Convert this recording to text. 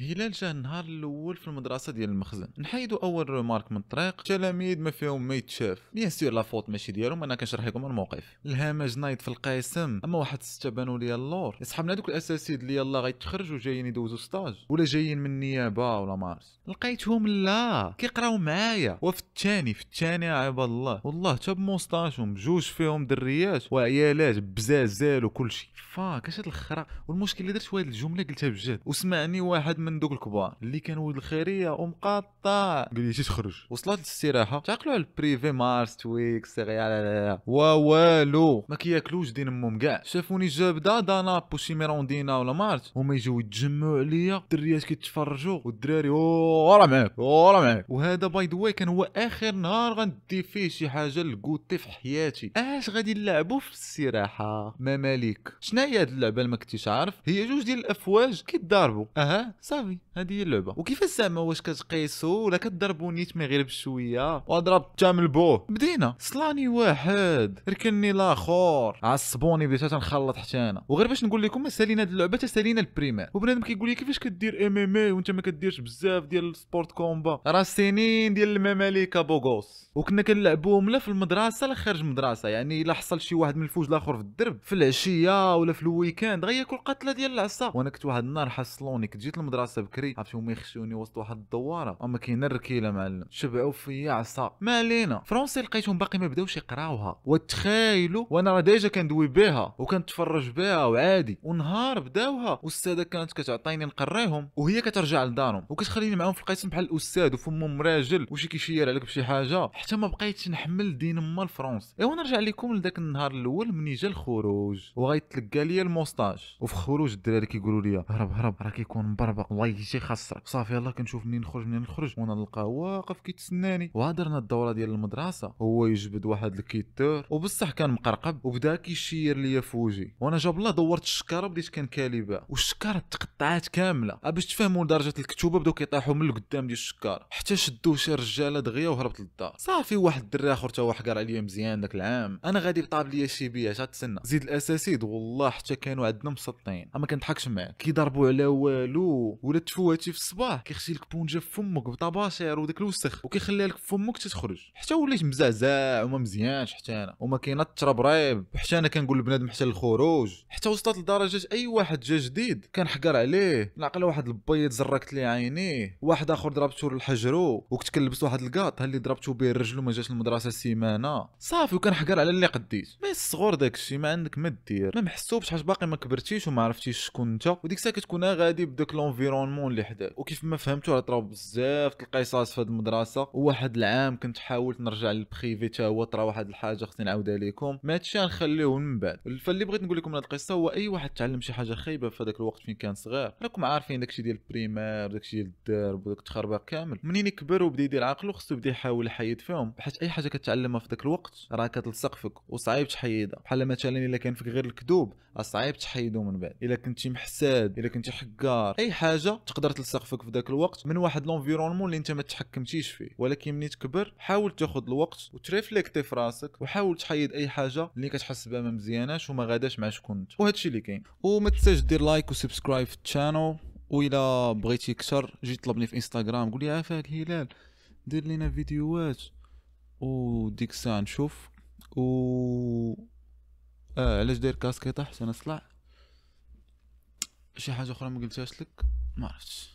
هلال جا النهار الأول في المدرسة ديال المخزن. نحيدو أول ريمارك من الطريق. التلاميذ ما فيهم ما يتشاف. بيان سور لا فوت ماشي ديالهم أنا كنشرح لكم الموقف. الهامج نايض في القسم. أما واحد السته بانوا لي اللور. يصحابنا هذوك الاساسيد اللي يلاه غيتخرجوا جايين يدوزوا ستاج. ولا جايين من النيابة ولا مارس. لقيتهم لا. كيقراو معايا. وفي الثاني في الثاني عباد الله. والله حتى بموستاشهم بجوج فيهم دريات وعيالات بزازال وكل شيء فاك اش هاد الخرا؟ والمشكل اللي درت هاد الجملة قلتها بجد. وسمعني واحد من دوك الكبار اللي كان ولد الخيرية ومقطع قال لي تخرج. وصلت للاستراحه تعقلوا على البريفي مارس تويكس وا والو. ما كياكلوش دين أمهم كاع. شافوني جابد Dan'Up وشي ميروندينا ولا مارس. هما يجيو يتجمعوا عليا الدريات كيتفرجوا والدراري أو راه معاك راه معاك. وهذا by the way كان هو آخر نهار غندي فيه شي حاجة ل goûter في حياتي. آش غادي نلعبوا في الاستراحه مماليك شنو هي هاد اللعبة؟ اللي ما كنتيش عارف. هي جوج ديال الأفواج كيتضاربوا. أها صافي. هذه هي اللعبة. وكيفاش زعما واش كتقيسوا ولا كتضربوا نيت غير بشوية؟ وضرب تامل بوه بدينا. صلاني واحد. ركني الآخر عصبوني بديت تنخلط حتى أنا. وغير باش نقول لكم سالينا هاد اللعبة تسالينا ال primaire. وبنادم كيقول لي كيفاش كدير MMA وانت ما كديرش بزاف ديال ال sport combat؟ راه سنين ديال المماليك beau gosse. وكنا كنلعبوهم لا في المدرسة لا خارج المدرسة. يعني إلا حصل شي واحد من الفوج الآخر في الدرب في العشية ولا في ال weekend غياكل قتلة ديال العصا. وأنا كنت واحد النهار حصلوني كنت جيت المدرسة بكري عرفتي هما يخشوني وسط واحد الدوارة؟ أما كاينة الركيله معلم شبعوا فيا عصا. ما علينا. français لقيتهم باقي ما بداوش يقراوها. وتخيلوا وأنا راه déjà كندوي بها وكنتفرج بها وعادي. ونهار بداوها والاستاذه كانت كتعطيني نقريهم وهي كترجع لدارهم. وكتخليني معاهم في القسم بحال الأستاذ وفمهم راجل وشي كيشير عليك بشي حاجة. حتى ما بقيتش نحمل دين ما ال français ايوا نرجع لكم لذاك النهار الأول مني جا الخروج. وغيتلقى ليا ال moustache. وفي خروج الدراري كيقولوا لي هرب هرب راه كيكون مبربق الله يجي خسرك صافي يلاه كنشوف منين نخرج منين نخرج. وأنا نلقاه واقف كيتسناني. وهضرنا الدورة ديال المدرسة. هو يجبد واحد الكيتور وبصح كان مقرقب. وبدا كيشير ليا في وجهي. وأنا جاب الله دورت الشكارة بديت كنكالي بها والشكارة تقطعات كاملة. باش تفهموا درجه الكتوبة بداو كيطيحوا من القدام ديال الشكارة. حتى شدوا شي رجالة دغيا وهربت للدار. صافي واحد الدري آخر تا حقر عليا مزيان داك العام. أنا غادي بطاب ليا شي بيات تسنى. زيد الأساسيد والله حتى كانوا عندنا مسطين أما كنضحكش معاك. كيضربوا على والو. ولا تفواتي في الصباح كيغسل لك بونجا في فمك بطباشير وداك الوسخ وكيخليها لك في فمك تتخرج حتى وليت مزعزع وما مزيانش حتى أنا وما كاينة التربريب وحتى أنا كنقول لبنادم حتى الخروج. حتى وصلت لدرجة أي واحد جا جديد كنحقر عليه. نعقل واحد البيض زركت لي عينيه واحد آخر ضربته للحجرو وكنت كنلبس واحد الكاط اللي ضربته به رجلو ما جاش المدرسة سيمانة. صافي وكنحقر على اللي قديت. mais الصغور داكشي ما عندك ما دير. ما محسوبش حاج باقي ما كبرتيش وما عرفتيش شكون أنت. وديك الساعة كتكون غادي بداك l'environnement اللي حداك. وكيف ما فهمتو راه طراو بزاف القصص في هذه المدرسة. وواحد العام كنت حاولت نرجع لل privé تا هو طرا واحد الحاجة خصني نعاودها لكم mais هادشي غنخليوه من بعد. فاللي بغيت نقول لكم هذه القصة هو أي واحد تعلم شي حاجة خايبة في هذاك الوقت فين كان صغير. راكم عارفين داكشي ديال ال primaire داكشي ديال الدرب وداك التخربيق كامل. منين يكبر وبدا يدير عقله خصو يبدا يحاول يحيد فيهم. بحيث أي حاجة كتعلمها في ذاك الوقت راه كتلصق فيك وصعيب تحيدها. بحال مثلا إلا كان فيك غير الكذوب صعيب تحيدو من بعد. إلا كنتي محساد إلا كنتي حقار أي حاجة تقدر تلصق في ذاك الوقت من واحد l'environnement اللي انت ما تحكمتيش فيه. ولكن ملي تكبر حاول تاخذ الوقت وت réfléchir في راسك وحاول تحيد أي حاجة اللي كتحس بها ما مزياناش وما غاداش مع شكون انت وهادشي اللي كاين. وما تنساش دير like و subscribe في ال channel وإلا بغيتي أكثر جي طلبني في انستغرام قول لي عافاك هلال. دير لينا فيديوهات. وديك الساعة نشوف. و آه علاش داير كاسكيطه حسن أصلع. شي حاجة أخرى ما قلتهاش لك؟ ما عرفتش